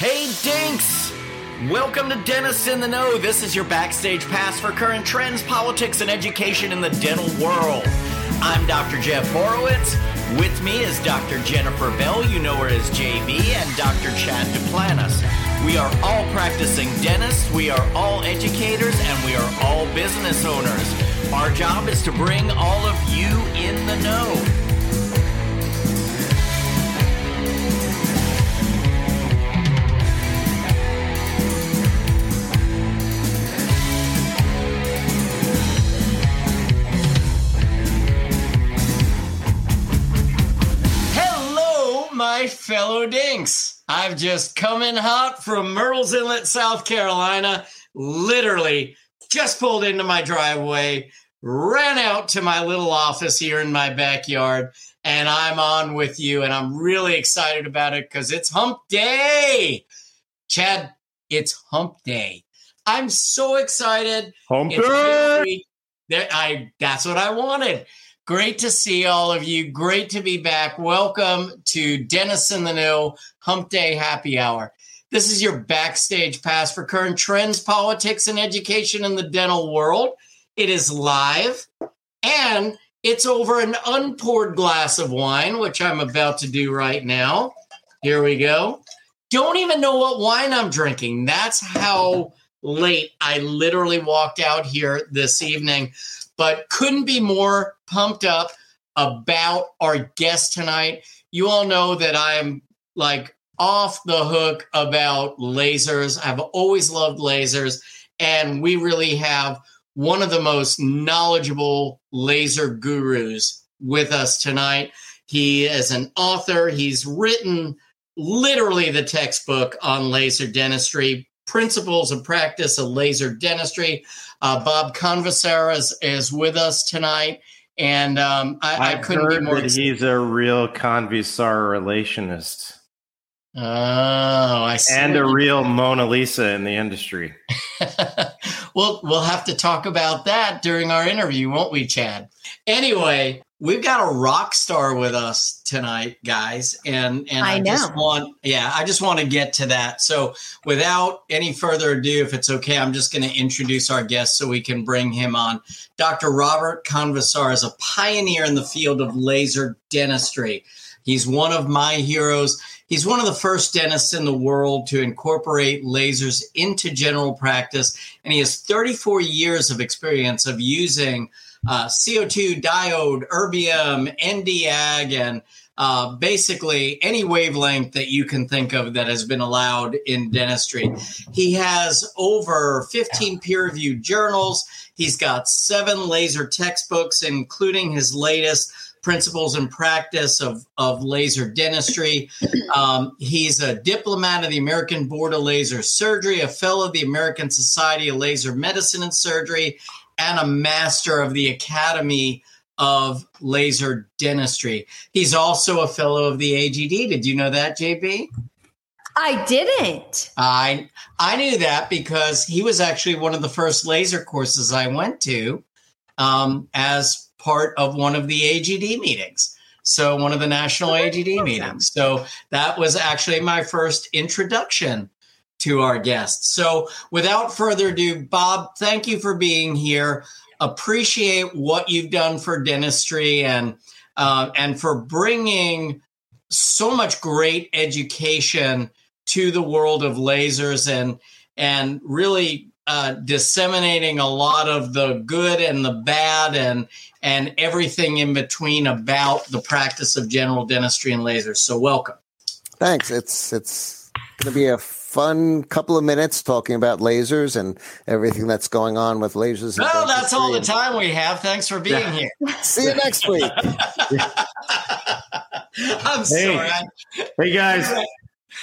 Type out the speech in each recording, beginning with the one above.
Hey, Dinks! Welcome to Dentists in the Know. This is your backstage pass for current trends, politics, and education in the dental world. I'm Dr. Jeff Borowitz. With me is Dr. Jennifer Bell, you know her as JB, and Dr. Chad Duplantis. We are all practicing dentists, we are all educators, and we are all business owners. Our job is to bring all of you in the know. Fellow dinks. I've just come in hot from Murrells Inlet, South Carolina. Literally just pulled into my driveway, ran out to my little office here in my backyard, and I'm on with you. And I'm really excited about it because it's hump day. Chad, it's hump day. I'm so excited. Hump day! really- I that's what I wanted. Great to see all of you. Great to be back. Welcome to Dennis in the Know Hump Day Happy Hour. This is your backstage pass for current trends, politics, and education in the dental world. It is live and it's over an unpoured glass of wine, which I'm about to do right now. Here we go. Don't even know what wine I'm drinking. That's how late I literally walked out here this evening, but couldn't be more pumped up about our guest tonight. You all know that I'm like off the hook about lasers. I've always loved lasers, and we really have one of the most knowledgeable laser gurus with us tonight. He is an author, he's written literally the textbook on laser dentistry, principles of practice of laser dentistry. Uh, Bob Convissar is, with us tonight. And um, I, I couldn't be more that excited. he's a real convisar relationist Oh, I see. and a real Mona Lisa in the industry. well, we'll have to talk about that during our interview, won't we, Chad? Anyway, we've got a rock star with us tonight, guys, and and I I, just want, yeah, I just want to get to that. So, without any further ado, if it's okay, I'm just going to introduce our guest so we can bring him on. Dr. Robert Convissar is a pioneer in the field of laser dentistry. He's one of my heroes. He's one of the first dentists in the world to incorporate lasers into general practice, and he has 34 years of experience of using uh, CO2 diode, erbium, Nd:YAG, and uh, basically any wavelength that you can think of that has been allowed in dentistry. He has over 15 peer-reviewed journals. He's got seven laser textbooks, including his latest principles and practice of, of laser dentistry. Um, he's a diplomat of the American Board of Laser Surgery, a fellow of the American Society of Laser Medicine and Surgery, and a master of the Academy of Laser Dentistry. He's also a fellow of the AGD. Did you know that, JB? I didn't. I I knew that because he was actually one of the first laser courses I went to um, as part of one of the AGD meetings. So one of the national AGD meetings. So that was actually my first introduction to our guests. So without further ado, Bob, thank you for being here. Appreciate what you've done for dentistry and uh, and for bringing so much great education to the world of lasers and and really uh, disseminating a lot of the good and the bad and and everything in between about the practice of general dentistry and lasers. So welcome. Thanks. It's it's going to be a fun couple of minutes talking about lasers and everything that's going on with lasers. and Well, that's all the time we have. Thanks for being Yeah. here. See you next week. I'm sorry. Hey guys,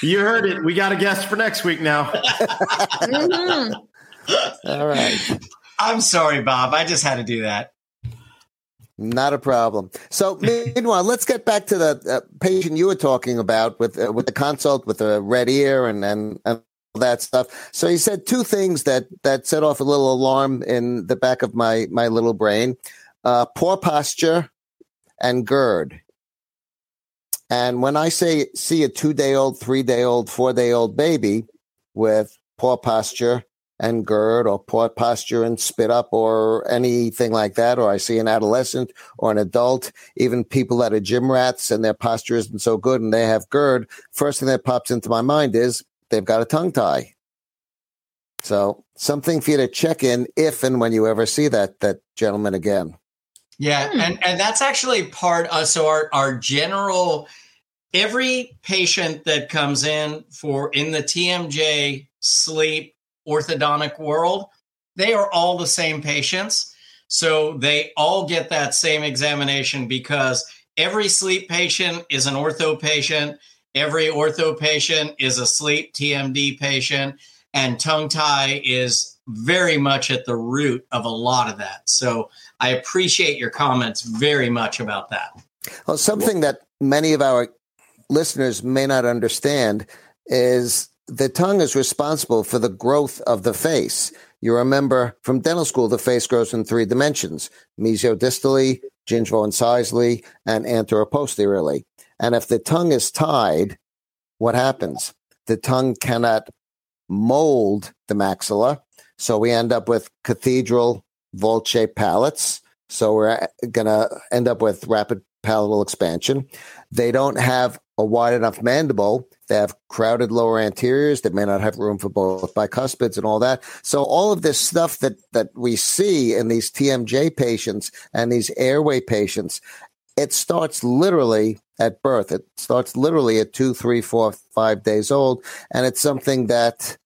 you heard it. We got a guest for next week now. Mhm. All right. I'm sorry, Bob. I just had to do that. Not a problem. So, meanwhile, let's get back to the uh, patient you were talking about with uh, with the consult with the red ear and and, and that stuff. So, he said two things that that set off a little alarm in the back of my my little brain: uh, poor posture and GERD. And when I say see a two day old, three day old, four day old baby with poor posture and GERD or poor posture and spit up or anything like that, or I see an adolescent or an adult, even people that are gym rats and their posture isn't so good and they have GERD, first thing that pops into my mind is they've got a tongue tie. So something for you to check in if and when you ever see that that gentleman again. Yeah, hmm. and and that's actually part. of so our our general every patient that comes in for in the TMJ sleep orthodontic world, they are all the same patients. So they all get that same examination because every sleep patient is an ortho patient. Every ortho patient is a sleep TMD patient and tongue tie is very much at the root of a lot of that. So I appreciate your comments very much about that. Well, something that many of our listeners may not understand is the tongue is responsible for the growth of the face. You remember from dental school, the face grows in three dimensions mesiodistally, gingivo-incisally, and anteroposteriorly. And if the tongue is tied, what happens? The tongue cannot mold the maxilla. So we end up with cathedral vault shaped palates. So we're going to end up with rapid palatal expansion. They don't have a wide enough mandible. They have crowded lower anteriors that may not have room for both bicuspids and all that. So all of this stuff that that we see in these TMJ patients and these airway patients, it starts literally at birth. It starts literally at two, three, four, five days old. And it's something that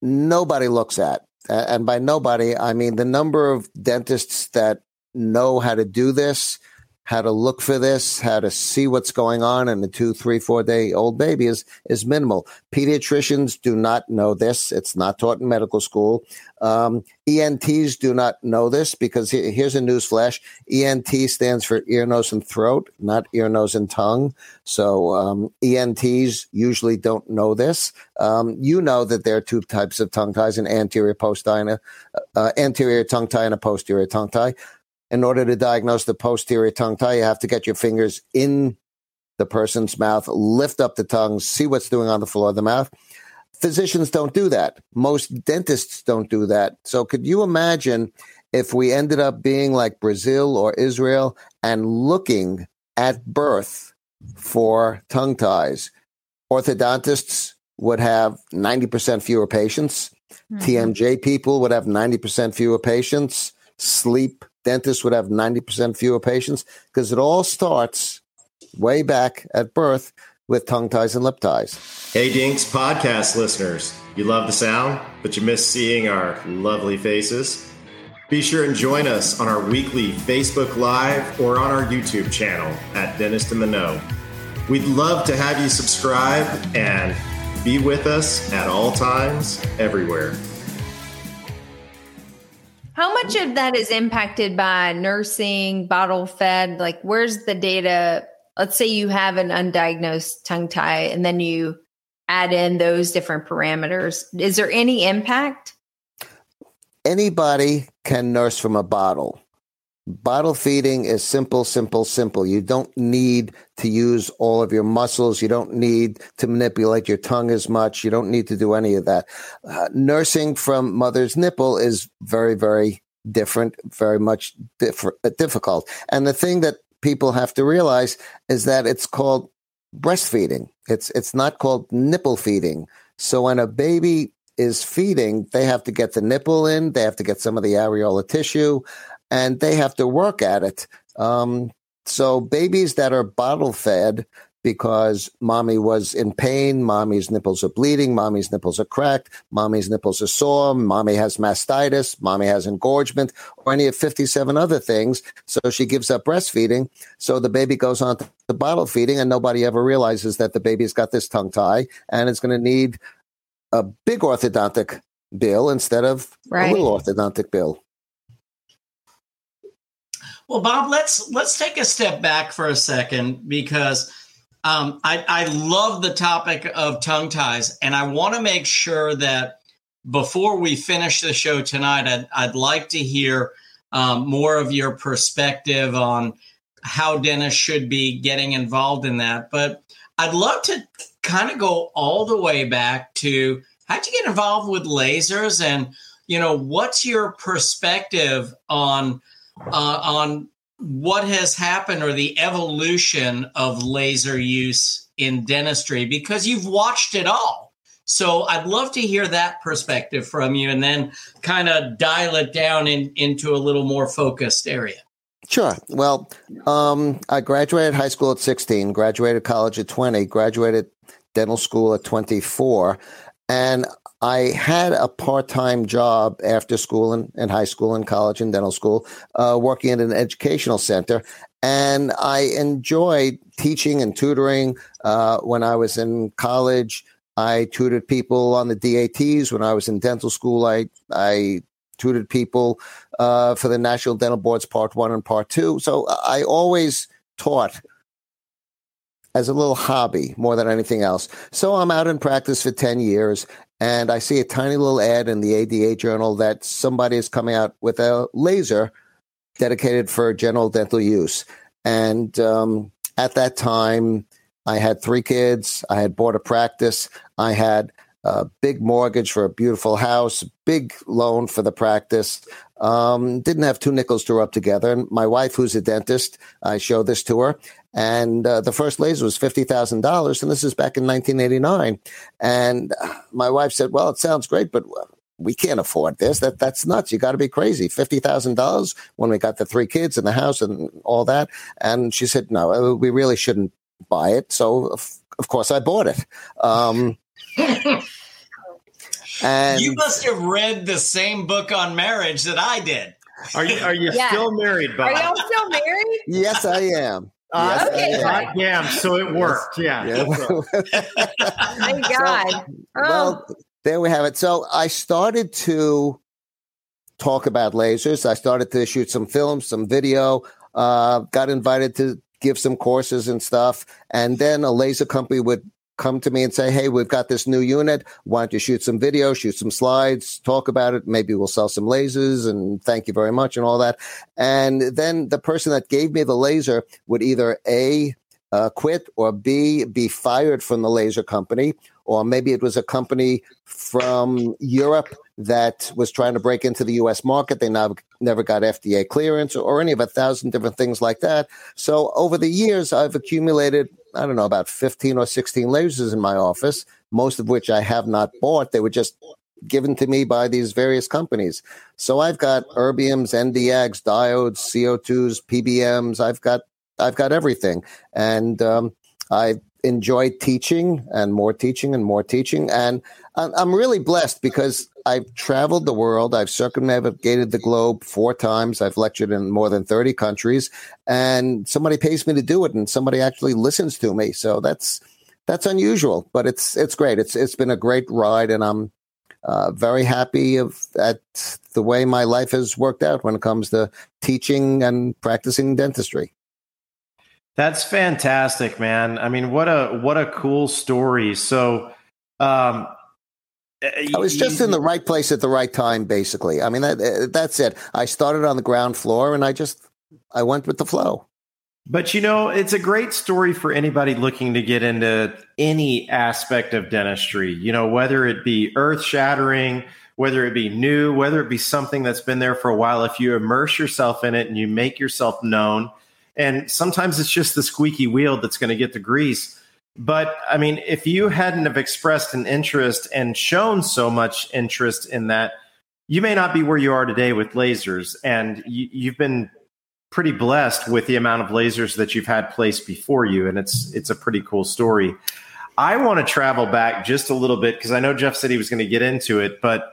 nobody looks at. And by nobody, I mean the number of dentists that know how to do this how to look for this, how to see what's going on in a two, three, four day old baby is, is minimal. Pediatricians do not know this. It's not taught in medical school. Um, ENTs do not know this because here's a news flash. ENT stands for ear, nose, and throat, not ear, nose, and tongue. So um, ENTs usually don't know this. Um, you know that there are two types of tongue ties: an anterior post uh, anterior tongue tie, and a posterior tongue tie in order to diagnose the posterior tongue tie, you have to get your fingers in the person's mouth, lift up the tongue, see what's doing on the floor of the mouth. Physicians don't do that. Most dentists don't do that. So, could you imagine if we ended up being like Brazil or Israel and looking at birth for tongue ties? Orthodontists would have 90% fewer patients. Mm-hmm. TMJ people would have 90% fewer patients. Sleep dentists would have 90% fewer patients because it all starts way back at birth with tongue ties and lip ties. Hey, Dinks podcast listeners. You love the sound, but you miss seeing our lovely faces? Be sure and join us on our weekly Facebook Live or on our YouTube channel at Dentist in the Know. We'd love to have you subscribe and be with us at all times, everywhere. How much of that is impacted by nursing, bottle fed? Like, where's the data? Let's say you have an undiagnosed tongue tie and then you add in those different parameters. Is there any impact? Anybody can nurse from a bottle. Bottle feeding is simple, simple, simple. You don't need to use all of your muscles. You don't need to manipulate your tongue as much. You don't need to do any of that. Uh, nursing from mother's nipple is very, very different, very much diff- uh, difficult. And the thing that people have to realize is that it's called breastfeeding. It's it's not called nipple feeding. So when a baby is feeding, they have to get the nipple in, they have to get some of the areola tissue and they have to work at it. Um, so babies that are bottle fed because mommy was in pain, mommy's nipples are bleeding, mommy's nipples are cracked, mommy's nipples are sore, mommy has mastitis, mommy has engorgement, or any of 57 other things. So she gives up breastfeeding. So the baby goes on to the bottle feeding, and nobody ever realizes that the baby's got this tongue tie and it's going to need a big orthodontic bill instead of right. a little orthodontic bill. Well, Bob, let's let's take a step back for a second because um, I, I love the topic of tongue ties, and I want to make sure that before we finish the show tonight, I'd, I'd like to hear um, more of your perspective on how dentists should be getting involved in that. But I'd love to kind of go all the way back to how'd you get involved with lasers and you know what's your perspective on uh, on what has happened or the evolution of laser use in dentistry because you've watched it all so i'd love to hear that perspective from you and then kind of dial it down in, into a little more focused area Sure. Well, um, I graduated high school at 16, graduated college at 20, graduated dental school at 24. And I had a part time job after school and in, high school and college and dental school, uh, working at an educational center. And I enjoyed teaching and tutoring. Uh, when I was in college, I tutored people on the DATs. When I was in dental school, I, I tutored people uh, for the National Dental Boards Part One and Part Two. So I always taught as a little hobby more than anything else. So I'm out in practice for 10 years and I see a tiny little ad in the ADA journal that somebody is coming out with a laser dedicated for general dental use. And um, at that time, I had three kids. I had bought a practice. I had a big mortgage for a beautiful house, big loan for the practice. Um, didn't have two nickels to rub together. And my wife, who's a dentist, I showed this to her. And uh, the first laser was $50,000. And this is back in 1989. And my wife said, Well, it sounds great, but we can't afford this. That That's nuts. You got to be crazy. $50,000 when we got the three kids in the house and all that. And she said, No, we really shouldn't buy it. So, of, of course, I bought it. Um, and you must have read the same book on marriage that I did. Are you are you yeah. still married, Bob? Are y'all still married? yes, I am. Uh, yes, okay. Yeah, so it worked. Yeah. yeah. My God. So, oh. Well, there we have it. So I started to talk about lasers. I started to shoot some films, some video. Uh, got invited to give some courses and stuff. And then a laser company would come to me and say, Hey, we've got this new unit. Why don't you shoot some video, shoot some slides, talk about it? Maybe we'll sell some lasers and thank you very much and all that. And then the person that gave me the laser would either A, uh, quit or B, be fired from the laser company, or maybe it was a company from Europe that was trying to break into the US market. They now never got FDA clearance or any of a thousand different things like that. So over the years, I've accumulated I don't know, about 15 or 16 lasers in my office, most of which I have not bought. They were just given to me by these various companies. So I've got erbiums, Nd:YAGs, diodes, CO2s, PBMs. I've got I've got everything, and um, I enjoy teaching and more teaching and more teaching. And I'm really blessed because I've traveled the world. I've circumnavigated the globe four times. I've lectured in more than 30 countries and somebody pays me to do it and somebody actually listens to me. So that's, that's unusual, but it's, it's great. It's, it's been a great ride and I'm uh, very happy of at the way my life has worked out when it comes to teaching and practicing dentistry. That's fantastic, man. I mean, what a what a cool story. So, um, I was just in the right place at the right time, basically. I mean, that uh, that's it. I started on the ground floor, and I just I went with the flow. But you know, it's a great story for anybody looking to get into any aspect of dentistry. You know, whether it be earth shattering, whether it be new, whether it be something that's been there for a while. If you immerse yourself in it and you make yourself known and sometimes it's just the squeaky wheel that's going to get the grease. But I mean, if you hadn't have expressed an interest and shown so much interest in that, you may not be where you are today with lasers. And you, you've been pretty blessed with the amount of lasers that you've had placed before you. And it's it's a pretty cool story. I want to travel back just a little bit because I know Jeff said he was going to get into it, but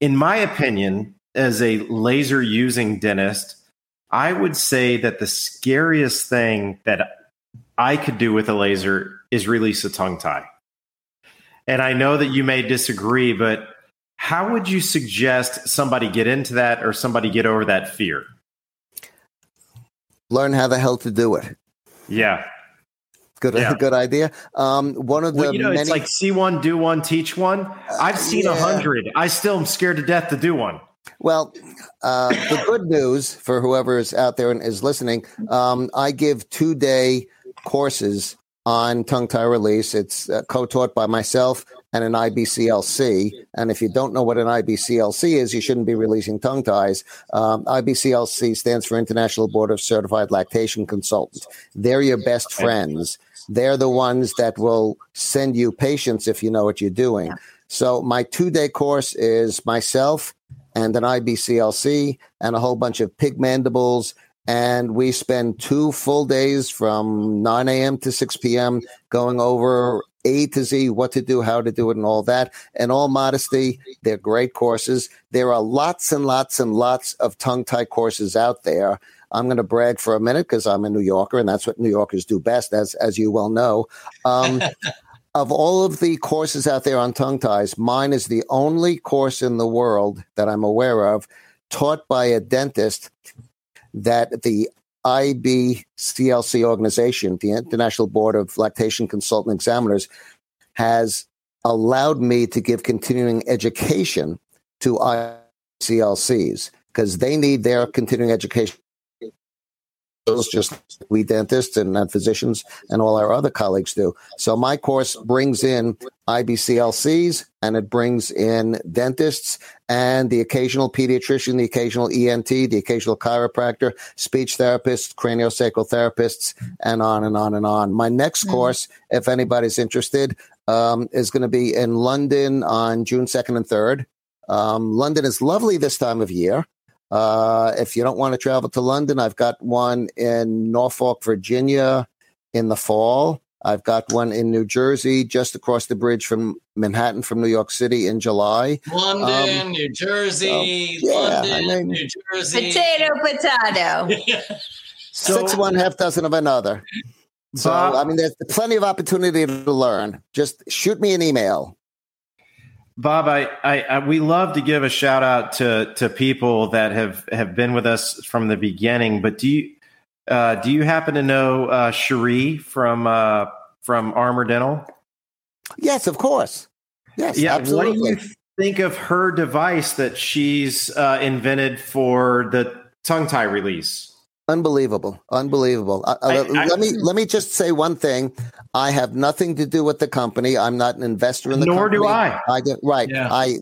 in my opinion, as a laser using dentist, I would say that the scariest thing that I could do with a laser is release a tongue tie. And I know that you may disagree, but how would you suggest somebody get into that or somebody get over that fear? Learn how the hell to do it. Yeah. Good, yeah. good idea. Um, one of the well, you know, many... it's like see one, do one, teach one. I've seen a yeah. hundred. I still am scared to death to do one. Well, uh, the good news for whoever is out there and is listening, um, I give two day courses on tongue tie release. It's uh, co taught by myself and an IBCLC. And if you don't know what an IBCLC is, you shouldn't be releasing tongue ties. Um, IBCLC stands for International Board of Certified Lactation Consultants. They're your best friends. They're the ones that will send you patients if you know what you're doing. So my two day course is myself and an IBCLC and a whole bunch of pig mandibles and we spend two full days from 9 a.m. to 6 p.m. going over A to Z, what to do, how to do it, and all that. In all modesty, they're great courses. There are lots and lots and lots of tongue tie courses out there. I'm going to brag for a minute because I'm a New Yorker, and that's what New Yorkers do best, as as you well know. Um, of all of the courses out there on tongue ties, mine is the only course in the world that I'm aware of taught by a dentist that the IBCLC organization, the International Board of Lactation Consultant Examiners, has allowed me to give continuing education to ICLCs because they need their continuing education just we dentists and, and physicians and all our other colleagues do. So my course brings in IBCLCs and it brings in dentists and the occasional pediatrician, the occasional ENT, the occasional chiropractor, speech therapists, craniosacral therapists, and on and on and on. My next mm-hmm. course, if anybody's interested, um, is going to be in London on June 2nd and 3rd. Um, London is lovely this time of year. Uh, if you don't want to travel to London, I've got one in Norfolk, Virginia in the fall. I've got one in New Jersey, just across the bridge from Manhattan, from New York City in July. London, um, New Jersey, so, yeah, London, I mean, New Jersey. Potato, potato. so, Six one, half dozen of another. So, Bob, I mean, there's plenty of opportunity to learn. Just shoot me an email. Bob, I, I, I, we love to give a shout out to to people that have have been with us from the beginning. But do you uh, do you happen to know uh, Cherie from uh, from Armor Dental? Yes, of course. Yes, yeah. Absolutely. What do you think of her device that she's uh, invented for the tongue tie release? Unbelievable, unbelievable. Uh, uh I, I, let me let me just say one thing. I have nothing to do with the company. I'm not an investor in the nor company. do I. I get right. Yeah. I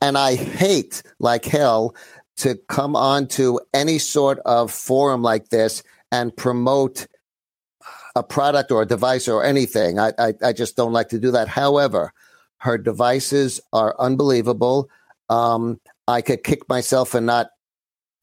and I hate like hell to come on to any sort of forum like this and promote a product or a device or anything. I, I, I just don't like to do that. However, her devices are unbelievable. Um, I could kick myself for not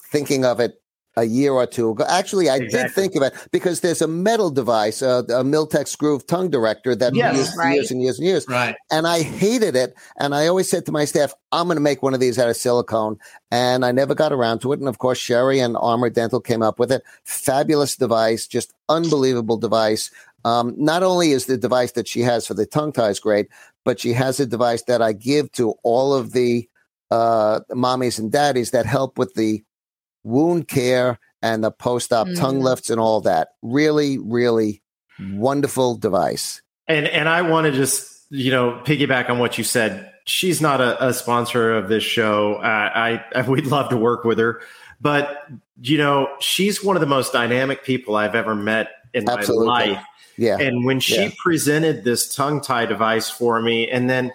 thinking of it a year or two ago. Actually, I exactly. did think of it because there's a metal device, a, a Miltex Groove tongue director that yes, used right. years and years and years. Right. And I hated it. And I always said to my staff, I'm going to make one of these out of silicone. And I never got around to it. And of course, Sherry and Armor Dental came up with it. Fabulous device, just unbelievable device. Um, not only is the device that she has for the tongue ties great, but she has a device that I give to all of the uh, mommies and daddies that help with the wound care and the post op mm. tongue lifts and all that. Really, really wonderful device. And and I want to just you know piggyback on what you said. She's not a, a sponsor of this show. Uh, I, I we'd love to work with her, but you know she's one of the most dynamic people I've ever met in Absolutely. my life. Yeah. And when she yeah. presented this tongue tie device for me, and then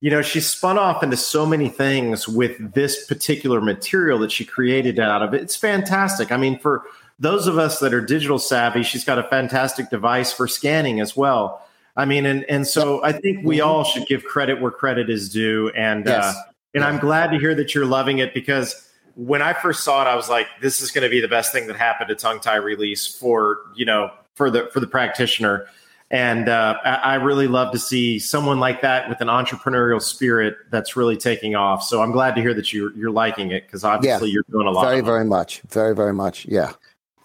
you know, she spun off into so many things with this particular material that she created out of it. It's fantastic. I mean, for those of us that are digital savvy, she's got a fantastic device for scanning as well. I mean, and and so I think we all should give credit where credit is due. And yes. uh, and I'm glad to hear that you're loving it because when I first saw it, I was like, this is going to be the best thing that happened to tongue tie release for you know for the for the practitioner. And uh, I really love to see someone like that with an entrepreneurial spirit that's really taking off. So I'm glad to hear that you're you're liking it because obviously yeah, you're doing a lot. Very, very much, very, very much. Yeah.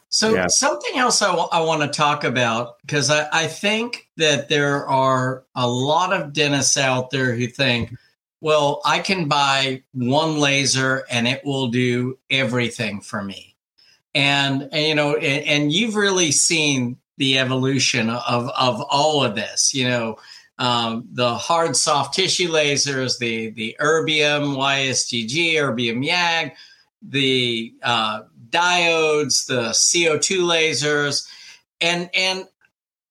So yeah. something else I, w- I want to talk about because I, I think that there are a lot of dentists out there who think, well, I can buy one laser and it will do everything for me. And, and you know, and, and you've really seen the evolution of of all of this. You know, um, the hard soft tissue lasers, the the Erbium YSGG, Erbium YAG, the uh, diodes, the CO2 lasers, and and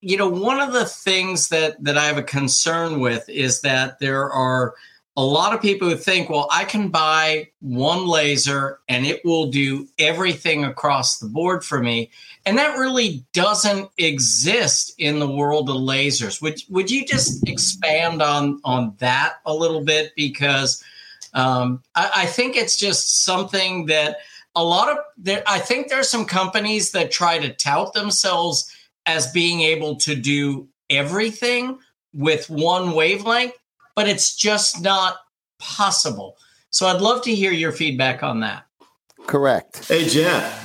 you know one of the things that that I have a concern with is that there are a lot of people who think, well, I can buy one laser and it will do everything across the board for me. And that really doesn't exist in the world of lasers. Would would you just expand on on that a little bit? Because um, I, I think it's just something that a lot of there, I think there are some companies that try to tout themselves as being able to do everything with one wavelength but it's just not possible. So I'd love to hear your feedback on that. Correct. Hey, Jeff.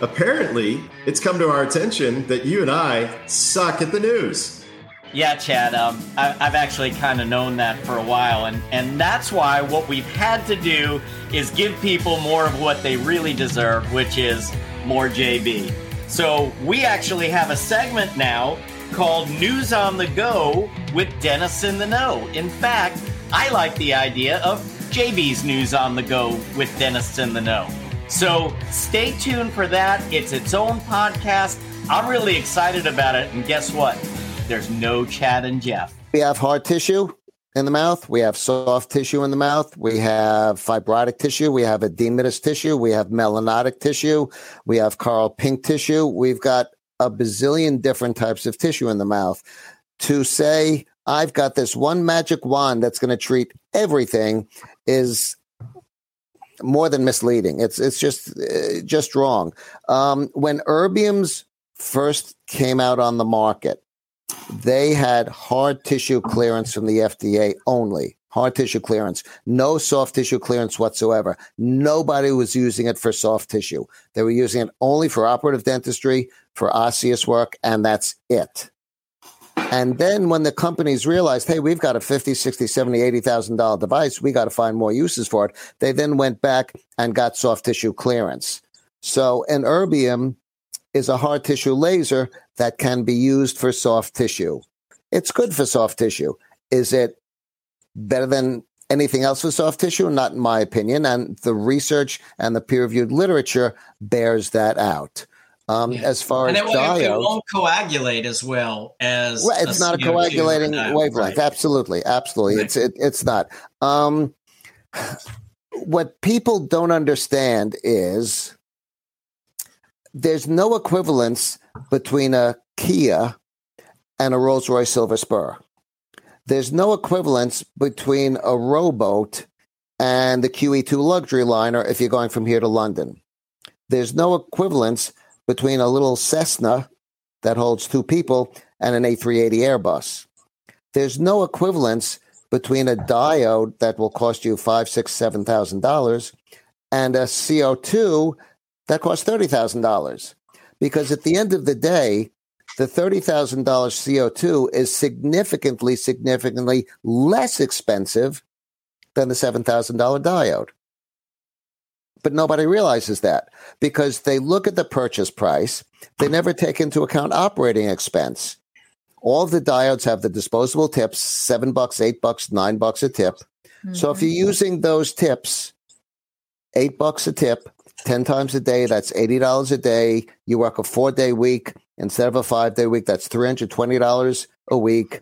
Apparently, it's come to our attention that you and I suck at the news. Yeah, Chad. Um, I, have actually kind of known that for a while, and and that's why what we've had to do is give people more of what they really deserve, which is more JB. So we actually have a segment now called News on the Go with Dennis in the Know. In fact, I like the idea of JB's News on the Go with Dennis in the Know. So stay tuned for that. It's its own podcast. I'm really excited about it. And guess what? There's no Chad and Jeff. We have hard tissue in the mouth. We have soft tissue in the mouth. We have fibrotic tissue. We have edematous tissue. We have melanotic tissue. We have coral pink tissue. We've got a bazillion different types of tissue in the mouth. To say, I've got this one magic wand that's going to treat everything is more than misleading. It's it's just uh, just wrong. Um, when erbiums first came out on the market, they had hard tissue clearance from the FDA only. Hard tissue clearance, no soft tissue clearance whatsoever. Nobody was using it for soft tissue. They were using it only for operative dentistry, for osseous work, and that's it. And then when the companies realized, hey, we've got a 50, 60, 70, 80,000 dollar device, we got to find more uses for it. They then went back and got soft tissue clearance. So an erbium is a hard tissue laser that can be used for soft tissue. It's good for soft tissue. Is it better than anything else for soft tissue? Not in my opinion. And the research and the peer reviewed literature bears that out. Um, yeah. As far and as it, it won't coagulate as well as well, it's a not a coagulating wavelength. Right. Absolutely, absolutely, right. it's it, it's not. Um, what people don't understand is there's no equivalence between a Kia and a Rolls Royce Silver Spur. There's no equivalence between a rowboat and the QE2 luxury liner if you're going from here to London. There's no equivalence between a little Cessna that holds two people and an A380 Airbus. There's no equivalence between a diode that will cost you five, six, seven thousand dollars and a CO2 that costs thirty thousand dollars. Because at the end of the day, the thirty thousand dollars CO2 is significantly, significantly less expensive than the seven thousand dollar diode. But nobody realizes that because they look at the purchase price. They never take into account operating expense. All the diodes have the disposable tips, seven bucks, eight bucks, nine bucks a tip. Mm-hmm. So if you're mm-hmm. using those tips, eight bucks a tip, 10 times a day, that's $80 a day. You work a four day week instead of a five day week, that's $320 a week.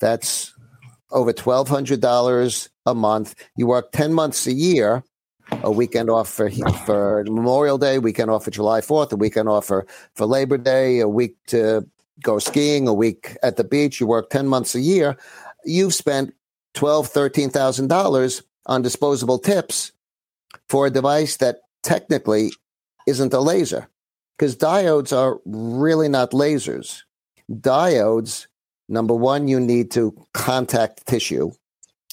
That's over $1,200 a month. You work 10 months a year a weekend off for for Memorial Day, weekend off for July Fourth, a weekend off for for Labor Day, a week to go skiing, a week at the beach. You work ten months a year. You've spent twelve, thirteen thousand dollars on disposable tips for a device that technically isn't a laser, because diodes are really not lasers. Diodes, number one, you need to contact tissue,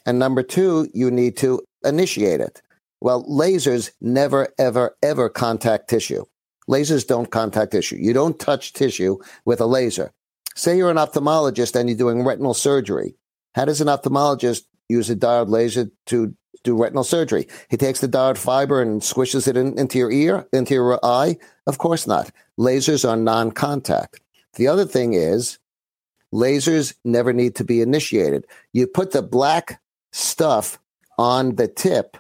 and number two, you need to initiate it. Well, lasers never, ever, ever contact tissue. Lasers don't contact tissue. You don't touch tissue with a laser. Say you're an ophthalmologist and you're doing retinal surgery. How does an ophthalmologist use a diode laser to do retinal surgery? He takes the diode fiber and squishes it in, into your ear, into your eye? Of course not. Lasers are non contact. The other thing is, Lasers never need to be initiated. You put the black stuff on the tip,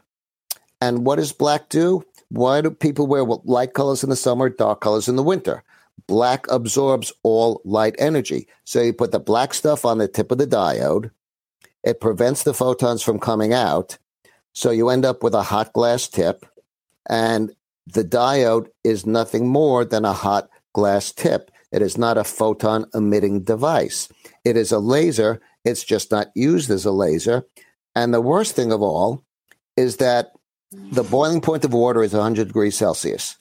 and what does black do? Why do people wear light colors in the summer, dark colors in the winter? Black absorbs all light energy. So you put the black stuff on the tip of the diode. It prevents the photons from coming out. So you end up with a hot glass tip. And the diode is nothing more than a hot glass tip. It is not a photon emitting device. It is a laser. It's just not used as a laser. And the worst thing of all is that the boiling point of water is 100 degrees Celsius.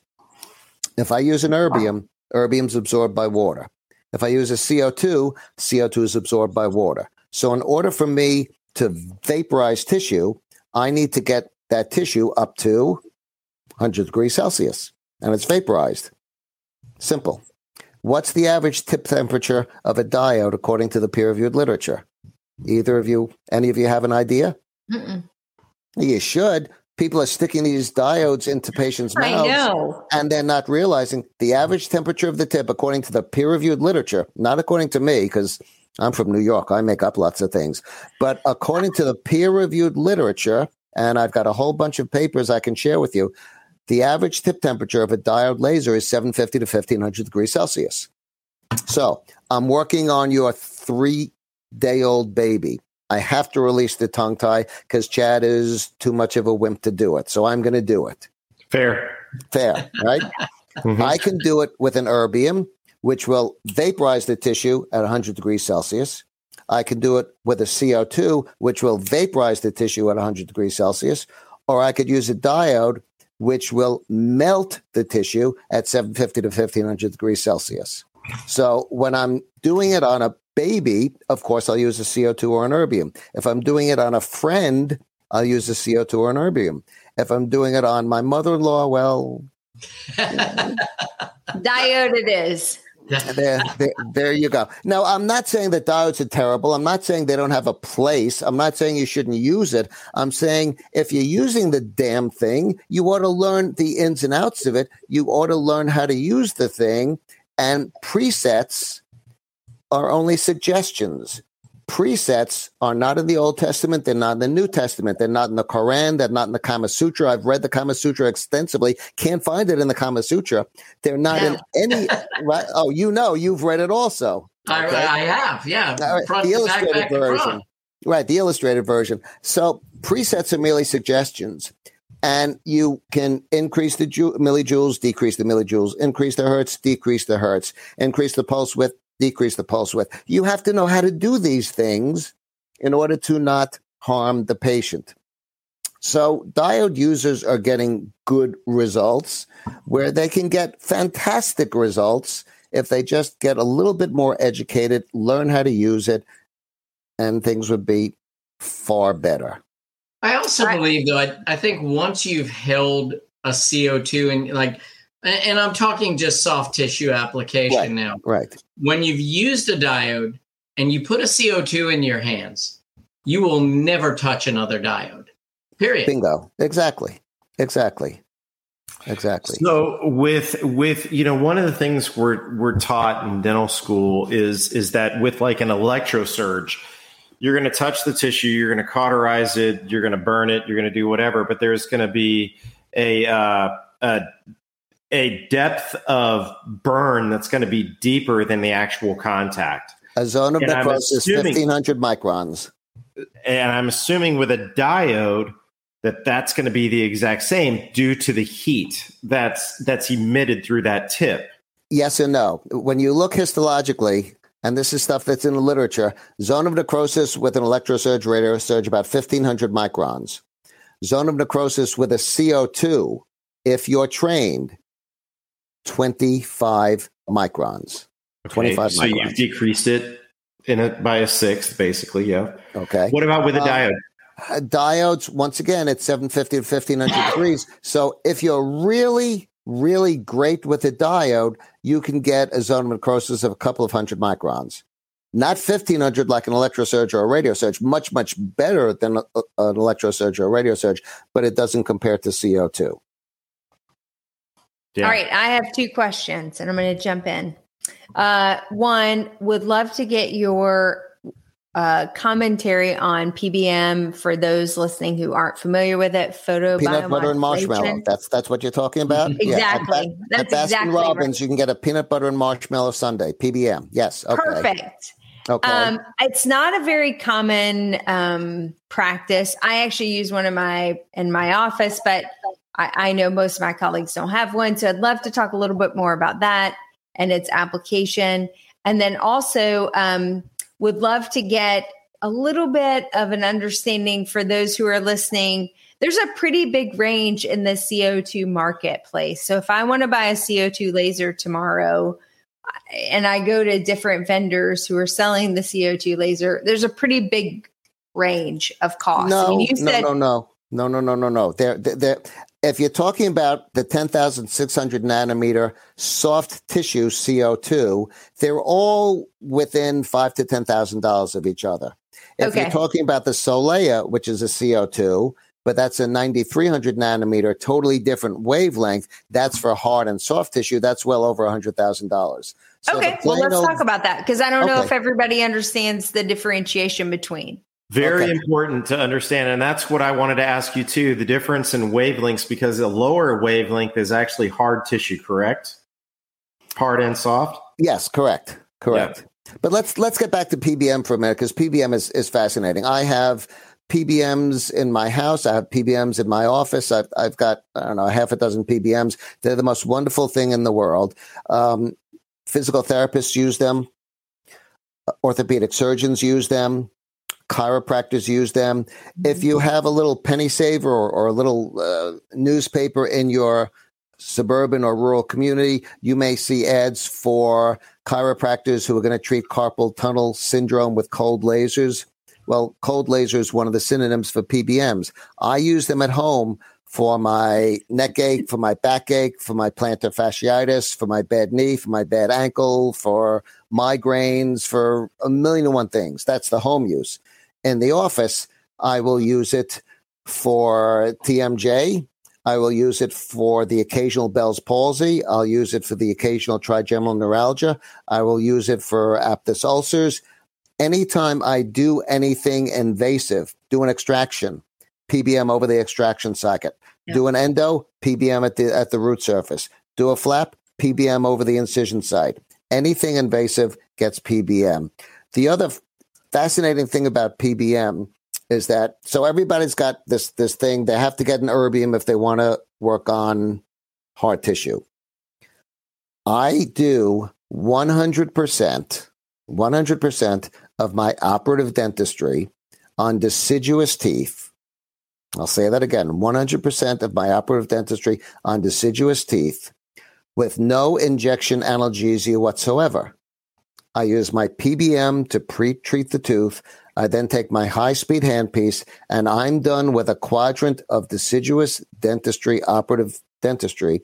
If I use an erbium, erbium is absorbed by water. If I use a CO2, CO2 is absorbed by water. So, in order for me to vaporize tissue, I need to get that tissue up to 100 degrees Celsius and it's vaporized. Simple. What's the average tip temperature of a diode according to the peer reviewed literature? Either of you, any of you have an idea? Mm-mm. You should. People are sticking these diodes into patients' mouths, and they're not realizing the average temperature of the tip, according to the peer-reviewed literature, not according to me, because I'm from New York. I make up lots of things, but according to the peer-reviewed literature, and I've got a whole bunch of papers I can share with you. The average tip temperature of a diode laser is 750 to 1500 degrees Celsius. So I'm working on your three day old baby. I have to release the tongue tie because Chad is too much of a wimp to do it. So I'm going to do it. Fair. Fair, right? mm-hmm. I can do it with an erbium, which will vaporize the tissue at 100 degrees Celsius. I can do it with a CO2, which will vaporize the tissue at 100 degrees Celsius. Or I could use a diode, which will melt the tissue at 750 to 1500 degrees Celsius. So when I'm doing it on a baby, of course, I'll use a CO2 or an erbium. If I'm doing it on a friend, I'll use a CO2 or an erbium. If I'm doing it on my mother in law, well, diode it is. there, there, there you go. Now, I'm not saying that diodes are terrible. I'm not saying they don't have a place. I'm not saying you shouldn't use it. I'm saying if you're using the damn thing, you ought to learn the ins and outs of it. You ought to learn how to use the thing and presets are only suggestions. Presets are not in the Old Testament. They're not in the New Testament. They're not in the Quran. They're not in the Kama Sutra. I've read the Kama Sutra extensively. Can't find it in the Kama Sutra. They're not in any. Right? Oh, you know, you've read it also. Okay? I, I, have, yeah. Right. Front, the illustrated back, back version. Right, the illustrated version. So presets are merely suggestions and you can increase the ju- millijoules, decrease the millijoules, increase the hertz, decrease the hertz, increase the pulse width, decrease the pulse width. You have to know how to do these things in order to not harm the patient. So diode users are getting good results where they can get fantastic results if they just get a little bit more educated, learn how to use it, and things would be far better. I also believe though, I, I think once you've held a CO2 and like, and I'm talking just soft tissue application right. now. Right. When you've used a diode and you put a CO2 in your hands, you will never touch another diode. Period. Bingo. Exactly. Exactly. Exactly. So with with you know one of the things we're we're taught in dental school is is that with like an electrosurge, you're going to touch the tissue, you're going to cauterize it, you're going to burn it, you're going to do whatever, but there's going to be a, uh, a a depth of burn that's going to be deeper than the actual contact. A zone of and necrosis, fifteen hundred microns. And I'm assuming with a diode that that's going to be the exact same due to the heat that's that's emitted through that tip. Yes and no. When you look histologically, and this is stuff that's in the literature. Zone of necrosis with an electrosurge radio surge about 1500 microns. Zone of necrosis with a CO2, if you're trained, 25 microns. Okay, 25 so microns. you've decreased it in a, by a sixth, basically. Yeah. Okay. What about with a uh, diode? Uh, diodes, once again, it's 750 to 1500 degrees. So if you're really really great with a diode, you can get a zone of necrosis of a couple of hundred microns. Not 1500 like an electrosurge or a radiosurge, much, much better than a, an electrosurge or a radiosurge, but it doesn't compare to CO2. Yeah. All right, I have two questions and I'm going to jump in. Uh, one would love to get your uh, commentary on PBM for those listening who aren't familiar with it. Photo peanut butter and marshmallow. That's that's what you're talking about. Exactly. Yeah. At, that's at exactly Robbins, right. you can get a peanut butter and marshmallow sundae. PBM. Yes. Okay. Perfect. Okay. Um, it's not a very common um, practice. I actually use one in my in my office, but I, I know most of my colleagues don't have one. So I'd love to talk a little bit more about that and its application, and then also um, would love to get a little bit of an understanding for those who are listening. There's a pretty big range in the CO2 marketplace. So if I want to buy a CO2 laser tomorrow, and I go to different vendors who are selling the CO2 laser, there's a pretty big range of costs. I no, mean, you no, no, no, no, no, no, no, no. There, there. If you're talking about the 10,600 nanometer soft tissue CO2, they're all within five to ten thousand dollars of each other. If Okay. you're talking about the Solea, which is a CO2, but that's a 9300 nanometer, totally different wavelength. That's for hard and soft tissue. That's well over hundred thousand dollars. okay, well, let's talk about that because I don't know if everybody understands the differentiation between. Very Okay. important to understand. And that's what I wanted to ask you too the difference in wavelengths, because a lower wavelength is actually hard tissue, correct? Hard and soft? Yes, correct, correct. But let's let's get back to PBM for a minute because PBM is is fascinating. I have PBMs in my house. I have PBMs in my office. I've I've got I don't know half a dozen PBMs. They're the most wonderful thing in the world. Um, physical therapists use them. Orthopedic surgeons use them. Chiropractors use them. If you have a little penny saver or, or a little uh, newspaper in your suburban or rural community, you may see ads for chiropractors who are going to treat carpal tunnel syndrome with cold lasers. Well, cold laser is one of the synonyms for PBMs. I use them at home for my neck ache, for my back ache, for my plantar fasciitis, for my bad knee, for my bad ankle, for migraines, for a million and one things. That's the home use. In the office, I will use it for TMJ. I will use it for the occasional Bell's palsy. I'll use it for the occasional trigeminal neuralgia. I will use it for aphthous ulcers. Anytime I do anything invasive, do an extraction, PBM over the extraction socket. Yeah. Do an endo, PBM at the at the root surface. Do a flap, PBM over the incision site. Anything invasive gets PBM. The other fascinating thing about PBM is that so everybody's got this this thing they have to get an erbium if they want to work on hard tissue. I do 100% 100% of my operative dentistry on deciduous teeth. I'll say that again 100% of my operative dentistry on deciduous teeth with no injection analgesia whatsoever. I use my PBM to pre treat the tooth. I then take my high speed handpiece and I'm done with a quadrant of deciduous dentistry, operative dentistry,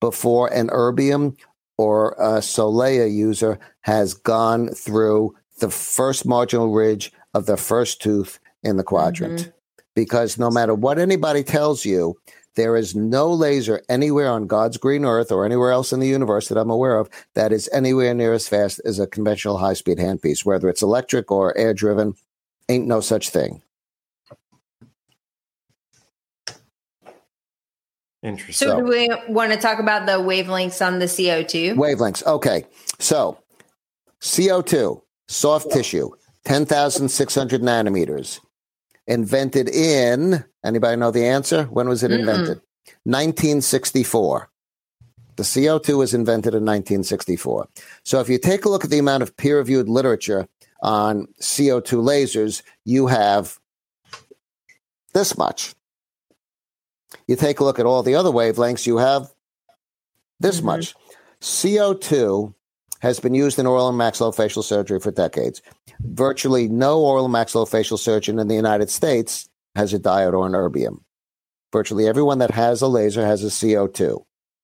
before an erbium or a Solea user has gone through the first marginal ridge of the first tooth in the quadrant. Mm-hmm. Because no matter what anybody tells you, there is no laser anywhere on God's green earth or anywhere else in the universe that I'm aware of that is anywhere near as fast as a conventional high speed handpiece, whether it's electric or air driven. Ain't no such thing. Interesting. So, do we want to talk about the wavelengths on the CO2? Wavelengths. Okay. So CO2, soft tissue, 10,600 nanometers. Invented in, anybody know the answer? When was it Mm-mm. invented? 1964. The CO2 was invented in 1964. So if you take a look at the amount of peer reviewed literature on CO2 lasers, you have this much. You take a look at all the other wavelengths, you have this Mhm. much. CO2 has been used in oral and maxillofacial surgery for decades. Virtually no oral and maxillofacial surgeon in the United States has a diode or an erbium. Virtually everyone that has a laser has a CO2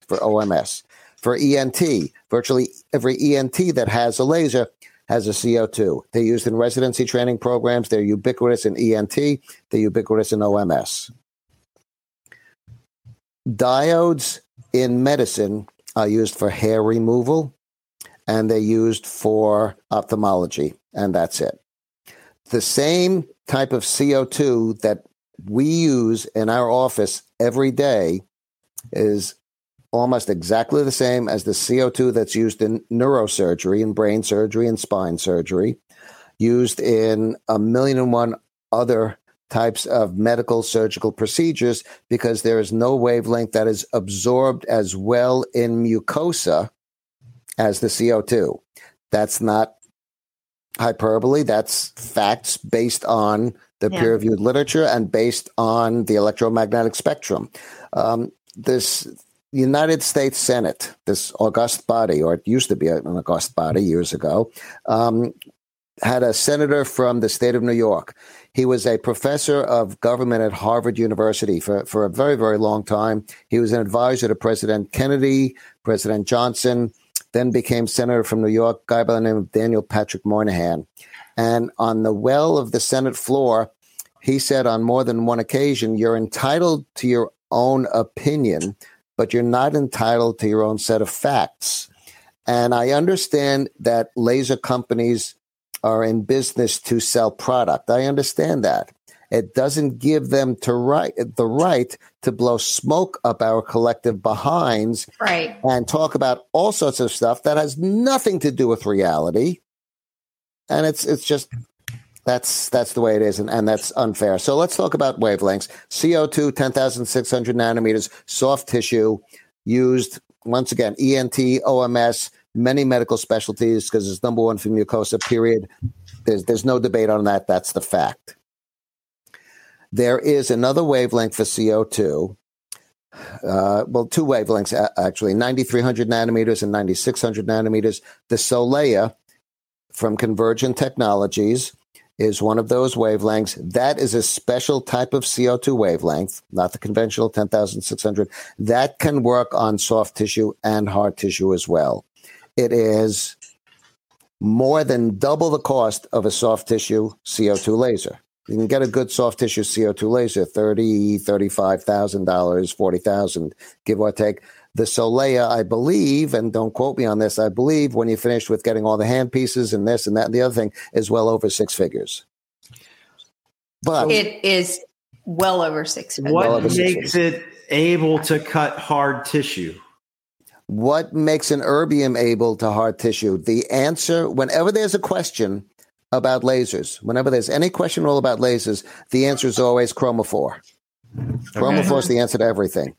for OMS. For ENT, virtually every ENT that has a laser has a CO2. They're used in residency training programs. They're ubiquitous in ENT. They're ubiquitous in OMS. Diodes in medicine are used for hair removal and they're used for ophthalmology, and that's it. The same type of CO2 that we use in our office every day is almost exactly the same as the CO2 that's used in neurosurgery and brain surgery and spine surgery, used in a million and one other types of medical surgical procedures because there is no wavelength that is absorbed as well in mucosa as the CO2. That's not hyperbole, that's facts based on the yeah. peer reviewed literature and based on the electromagnetic spectrum. Um, this United States Senate, this august body, or it used to be an august body years ago, um, had a senator from the state of New York. He was a professor of government at Harvard University for, for a very, very long time. He was an advisor to President Kennedy, President Johnson, then became senator from New York, guy by the name of Daniel Patrick Moynihan. And on the well of the Senate floor, he said on more than one occasion, You're entitled to your own opinion, but you're not entitled to your own set of facts. And I understand that laser companies are in business to sell product. I understand that. It doesn't give them to right the right to blow smoke up our collective behinds right. and talk about all sorts of stuff that has nothing to do with reality. And it's it's just that's that's the way it is, and, and that's unfair. So let's talk about wavelengths. CO2, 10,600 nanometers, soft tissue, used once again, ENT, OMS, many medical specialties because it's number one for mucosa, period. There's, there's no debate on that. That's the fact. There is another wavelength for CO2. Uh, well, two wavelengths actually, 9300 nanometers and 9600 nanometers. The Solea from Convergent Technologies is one of those wavelengths. That is a special type of CO2 wavelength, not the conventional 10,600. That can work on soft tissue and hard tissue as well. It is more than double the cost of a soft tissue CO2 laser. You can get a good soft tissue CO2 laser, thirty, thirty-five thousand dollars, forty thousand, give or take. The Solea, I believe, and don't quote me on this, I believe when you finish with getting all the hand pieces and this and that and the other thing is well over six figures. But it is well over six figures. What makes figures. it able to cut hard tissue? What makes an erbium able to hard tissue? The answer, whenever there's a question about lasers, whenever there's any question all about lasers, the answer is always chromophore. Okay. Chromophore is the answer to everything.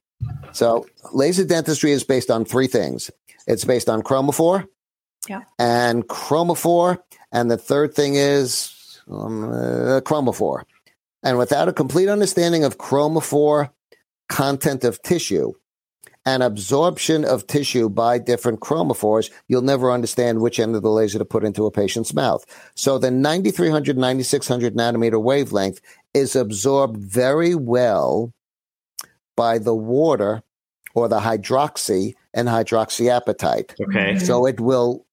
So laser dentistry is based on three things. It's based on chromophore, yeah, and chromophore, and the third thing is um, uh, chromophore. And without a complete understanding of chromophore content of tissue and absorption of tissue by different chromophores, you'll never understand which end of the laser to put into a patient's mouth. So the 9300, 9600 nanometer wavelength is absorbed very well by the water or the hydroxy and hydroxyapatite. Okay. So it will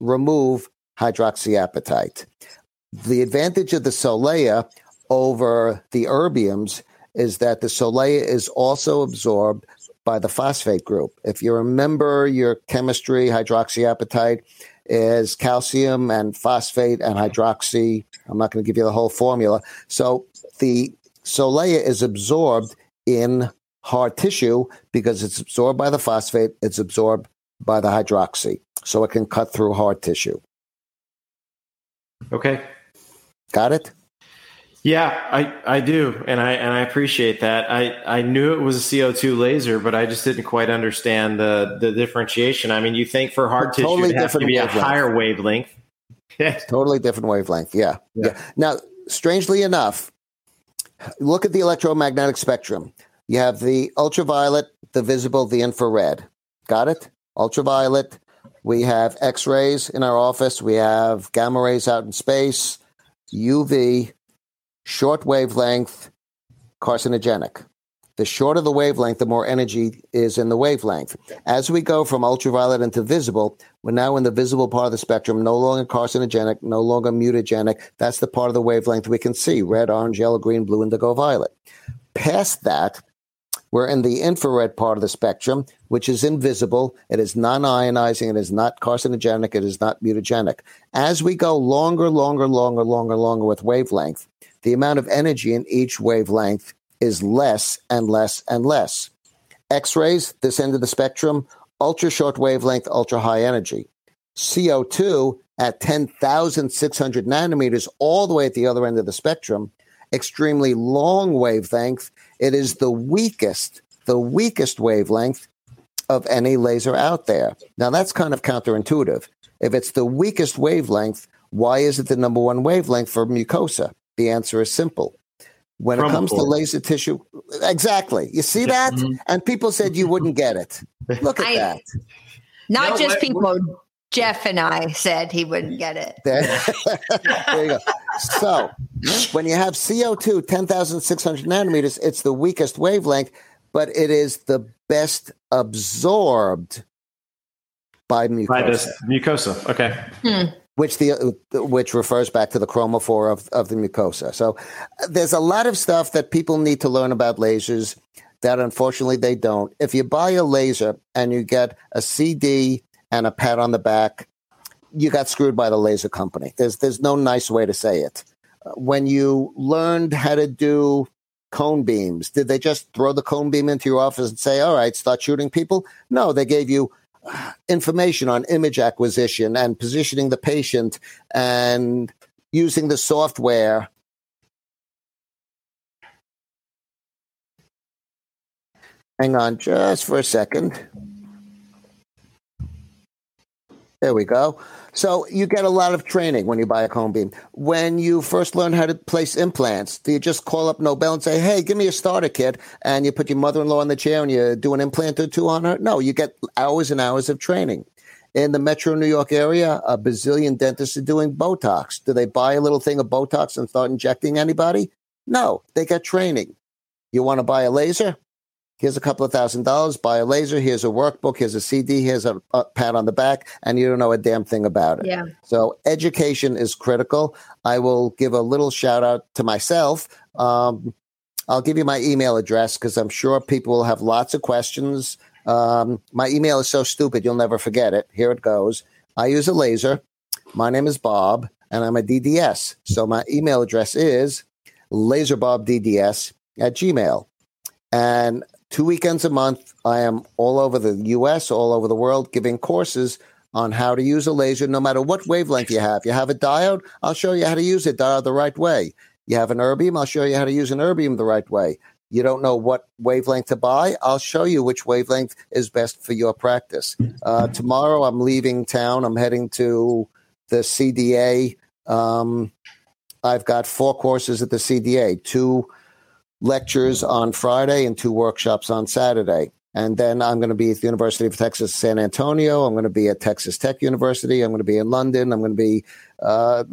remove hydroxyapatite. The advantage of the solea over the erbiums is that the solea is also absorbed by the phosphate group. If you remember your chemistry, hydroxyapatite is calcium and phosphate and hydroxy. I'm not going to give you the whole formula. So the solea is absorbed in hard tissue because it's absorbed by the phosphate, it's absorbed by the hydroxy. So it can cut through hard tissue. Okay. Got it? Yeah, I, I do, and I and I appreciate that. I, I knew it was a CO two laser, but I just didn't quite understand the the differentiation. I mean, you think for hard tissue totally it has to be wavelength. a higher wavelength. totally different wavelength. Yeah. yeah. yeah. Now, strangely enough, look at the electromagnetic spectrum. You have the ultraviolet, the visible, the infrared. Got it? Ultraviolet. We have X rays in our office. We have gamma rays out in space, UV, short wavelength, carcinogenic. The shorter the wavelength, the more energy is in the wavelength. As we go from ultraviolet into visible, we're now in the visible part of the spectrum, no longer carcinogenic, no longer mutagenic. That's the part of the wavelength we can see red, orange, yellow, green, blue, indigo, violet. Past that, We're in the infrared part of the spectrum, which is invisible. It is non ionizing. It is not carcinogenic. It is not mutagenic. As we go longer, longer, longer, longer, longer with wavelength, the amount of energy in each wavelength is less and less and less. X rays, this end of the spectrum, ultra short wavelength, ultra high energy. CO2 at 10,600 nanometers, all the way at the other end of the spectrum, extremely long wavelength. It is the weakest, the weakest wavelength of any laser out there. Now, that's kind of counterintuitive. If it's the weakest wavelength, why is it the number one wavelength for mucosa? The answer is simple. When it comes to laser tissue, exactly. You see that? Mm-hmm. And people said you wouldn't get it. Look at I, that. Not no, just people. Jeff and I said he wouldn't get it. There, there you go. So when you have CO2, 10,600 nanometers, it's the weakest wavelength, but it is the best absorbed by mucosa. By this mucosa. Okay. Hmm. Which the which refers back to the chromophore of, of the mucosa. So there's a lot of stuff that people need to learn about lasers that unfortunately they don't. If you buy a laser and you get a CD and a pat on the back, you got screwed by the laser company. There's there's no nice way to say it. When you learned how to do cone beams, did they just throw the cone beam into your office and say, "All right, start shooting people"? No, they gave you information on image acquisition and positioning the patient and using the software. Hang on just for a second. There we go. So you get a lot of training when you buy a cone beam. When you first learn how to place implants, do you just call up Nobel and say, "Hey, give me a starter kit," and you put your mother-in-law in the chair and you do an implant or two on her? No, you get hours and hours of training. In the Metro New York area, a bazillion dentists are doing Botox. Do they buy a little thing of Botox and start injecting anybody? No, they get training. You want to buy a laser? Here's a couple of thousand dollars, buy a laser, here's a workbook, here's a CD, here's a, a, pat on the back, and you don't know a damn thing about it. Yeah. So education is critical. I will give a little shout out to myself. Um, I'll give you my email address because I'm sure people will have lots of questions. Um, my email is so stupid you'll never forget it. Here it goes. I use a laser. My name is Bob, and I'm a DDS. So my email address is laserbobdds at gmail. And two weekends a month. I am all over the US, all over the world, giving courses on how to use a laser, no matter what wavelength you have. You have a diode, I'll show you how to use it diode the right way. You have an erbium, I'll show you how to use an erbium the right way. You don't know what wavelength to buy, I'll show you which wavelength is best for your practice. Uh, tomorrow, I'm leaving town. I'm heading to the CDA. Um, I've got four courses at the CDA, two lectures on Friday and two workshops on Saturday. And then I'm going to be at the University of Texas, San Antonio. I'm going to be at Texas Tech University. I'm going to be in London. I'm going to be, uh,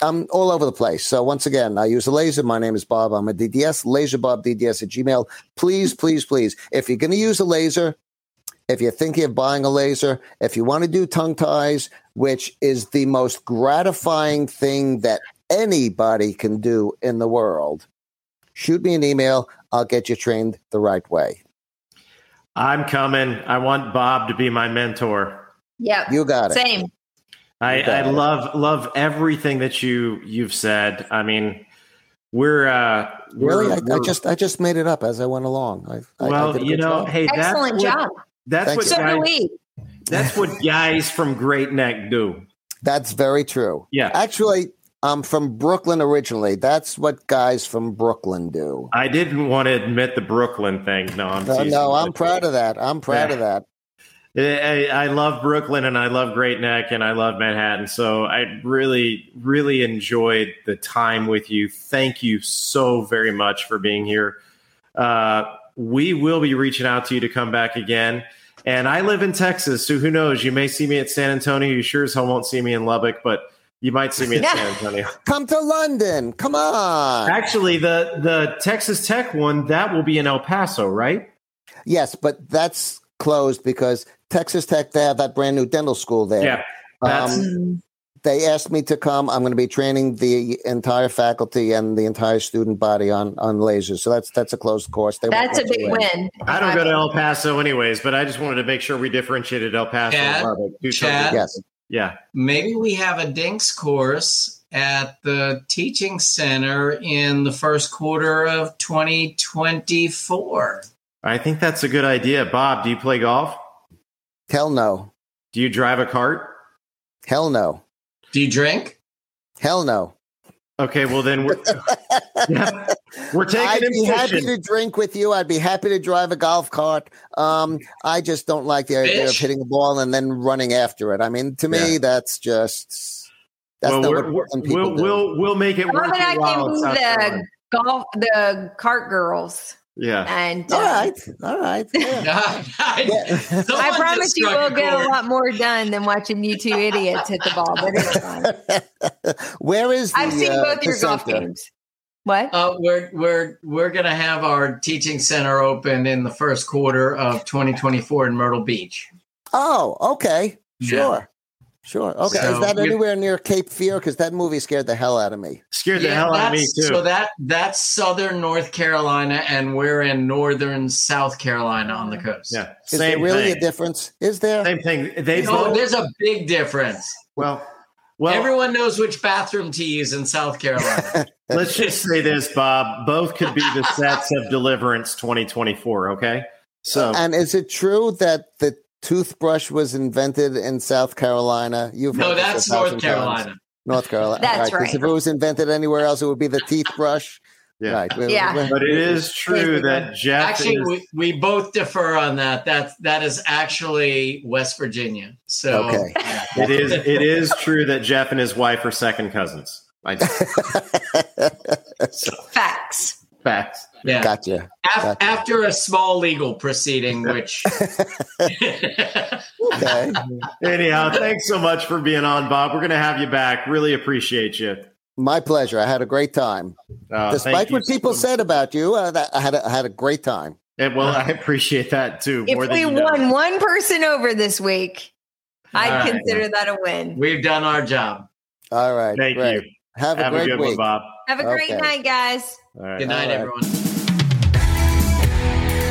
I'm all over the place. So once again, I use a laser. My name is Bob. I'm a DDS, laserbobdds at Gmail. Please, please, please, if you're going to use a laser, if you're thinking of buying a laser, if you want to do tongue ties, which is the most gratifying thing that anybody can do in the world, shoot me an email. I'll get you trained the right way. I'm coming. I want Bob to be my mentor. Yeah, you got it. Same. I, I love love everything that you you've said. I mean, we're uh really. We're, I, we're, I, just I just made it up as I went along. I, well, you know, job. hey, excellent that's job. What, that's Thank what so guys, do we. That's what guys from Great Neck do. That's very true. Yeah, actually, I'm from Brooklyn originally. That's what guys from Brooklyn do. I didn't want to admit the Brooklyn thing. No, I'm no, no I'm proud of that. I'm proud yeah. of that. I, I, love Brooklyn and I love Great Neck and I love Manhattan. So I really, really enjoyed the time with you. Thank you so very much for being here. Uh, we will be reaching out to you to come back again. And I live in Texas, so who knows? You may see me at San Antonio. You sure as hell won't see me in Lubbock, but you might see me at San Antonio. Come to London. Come on. Actually, the the Texas Tech one that will be in El Paso, right? Yes, but that's closed because Texas Tech they have that brand new dental school there. Yeah. Um, they asked me to come. I'm going to be training the entire faculty and the entire student body on on lasers. So that's that's a closed course. They That's a big you win. I don't go to El Paso anyways, but I just wanted to make sure we differentiated El Paso Chad? and Lubbock. Do Chad? Yes. Yeah. Maybe we have a Dinks course at the teaching center in the first quarter of 2024. I think that's a good idea. Bob, do you play golf? Hell no. Do you drive a cart? Hell no. Do you drink? Hell no. Okay, well then we're yeah, we're taking I'd him be happy to drink with you. I'd be happy to drive a golf cart. Um, I just don't like the idea of hitting a ball and then running after it. I mean, to me, Yeah. that's just that's well, not we're, what we're, people we'll, do. we'll we'll make it Bob worth and I your while. can South the golf, the cart girls, Yeah. and all uh, right, all right. yeah. I, I promise you we'll get a lot more done than watching you two idiots hit the ball. But it's fun. Where is the, I've seen uh, both the your golf center? games. What? Uh, we're we're we're gonna have our teaching center open in the first quarter of 2024 in Myrtle Beach. Oh, okay, Yeah. Sure, sure. Okay, So is that anywhere near Cape Fear? Because that movie scared the hell out of me. Scared the hell out of me too. So that that's southern North Carolina, and we're in northern South Carolina on the coast. yeah. Is Same there really thing. a difference? Is there? Same thing. They Oh, both there's a big difference. well well Everyone knows which bathroom to use in South Carolina. let's just say this, Bob. Both could be the sets of Deliverance 2024, okay? So And is it true that the toothbrush was invented in South Carolina? You've no, heard this a that's thousand North times. Carolina. North Carolina. That's 'cause right. If it was invented anywhere else, it would be the teeth brush. Yeah. Right. Yeah. but it is true that Jeff Actually, is we, we both differ on that. That that is actually West Virginia. So Okay. yeah. it is it is true that Jeff and his wife are second cousins. I Facts. Facts. yeah. Gotcha. Af- Gotcha. after a small legal proceeding, which Okay. Anyhow, thanks so much for being on, Bob. We're going to have you back. Really appreciate you. My pleasure. I had a great time. Uh, Despite you what people so said about you, uh, I had a, I had a great time. And well, I appreciate that too. If more than we you know. won one person over this week, I'd All right. consider that a win. we've done our job. All right. Thank great. you. Have a Have a great good week. one, Bob. Have a great Okay. night, guys. All right. Good night, All right. everyone.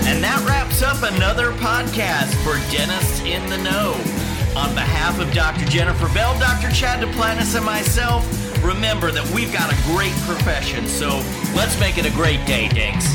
And that wraps up another podcast for Dentists in the Know. On behalf of Dr. Jennifer Bell, Dr. Chad Duplantis, and myself, remember that we've got a great profession, so let's make it a great day, Dinks.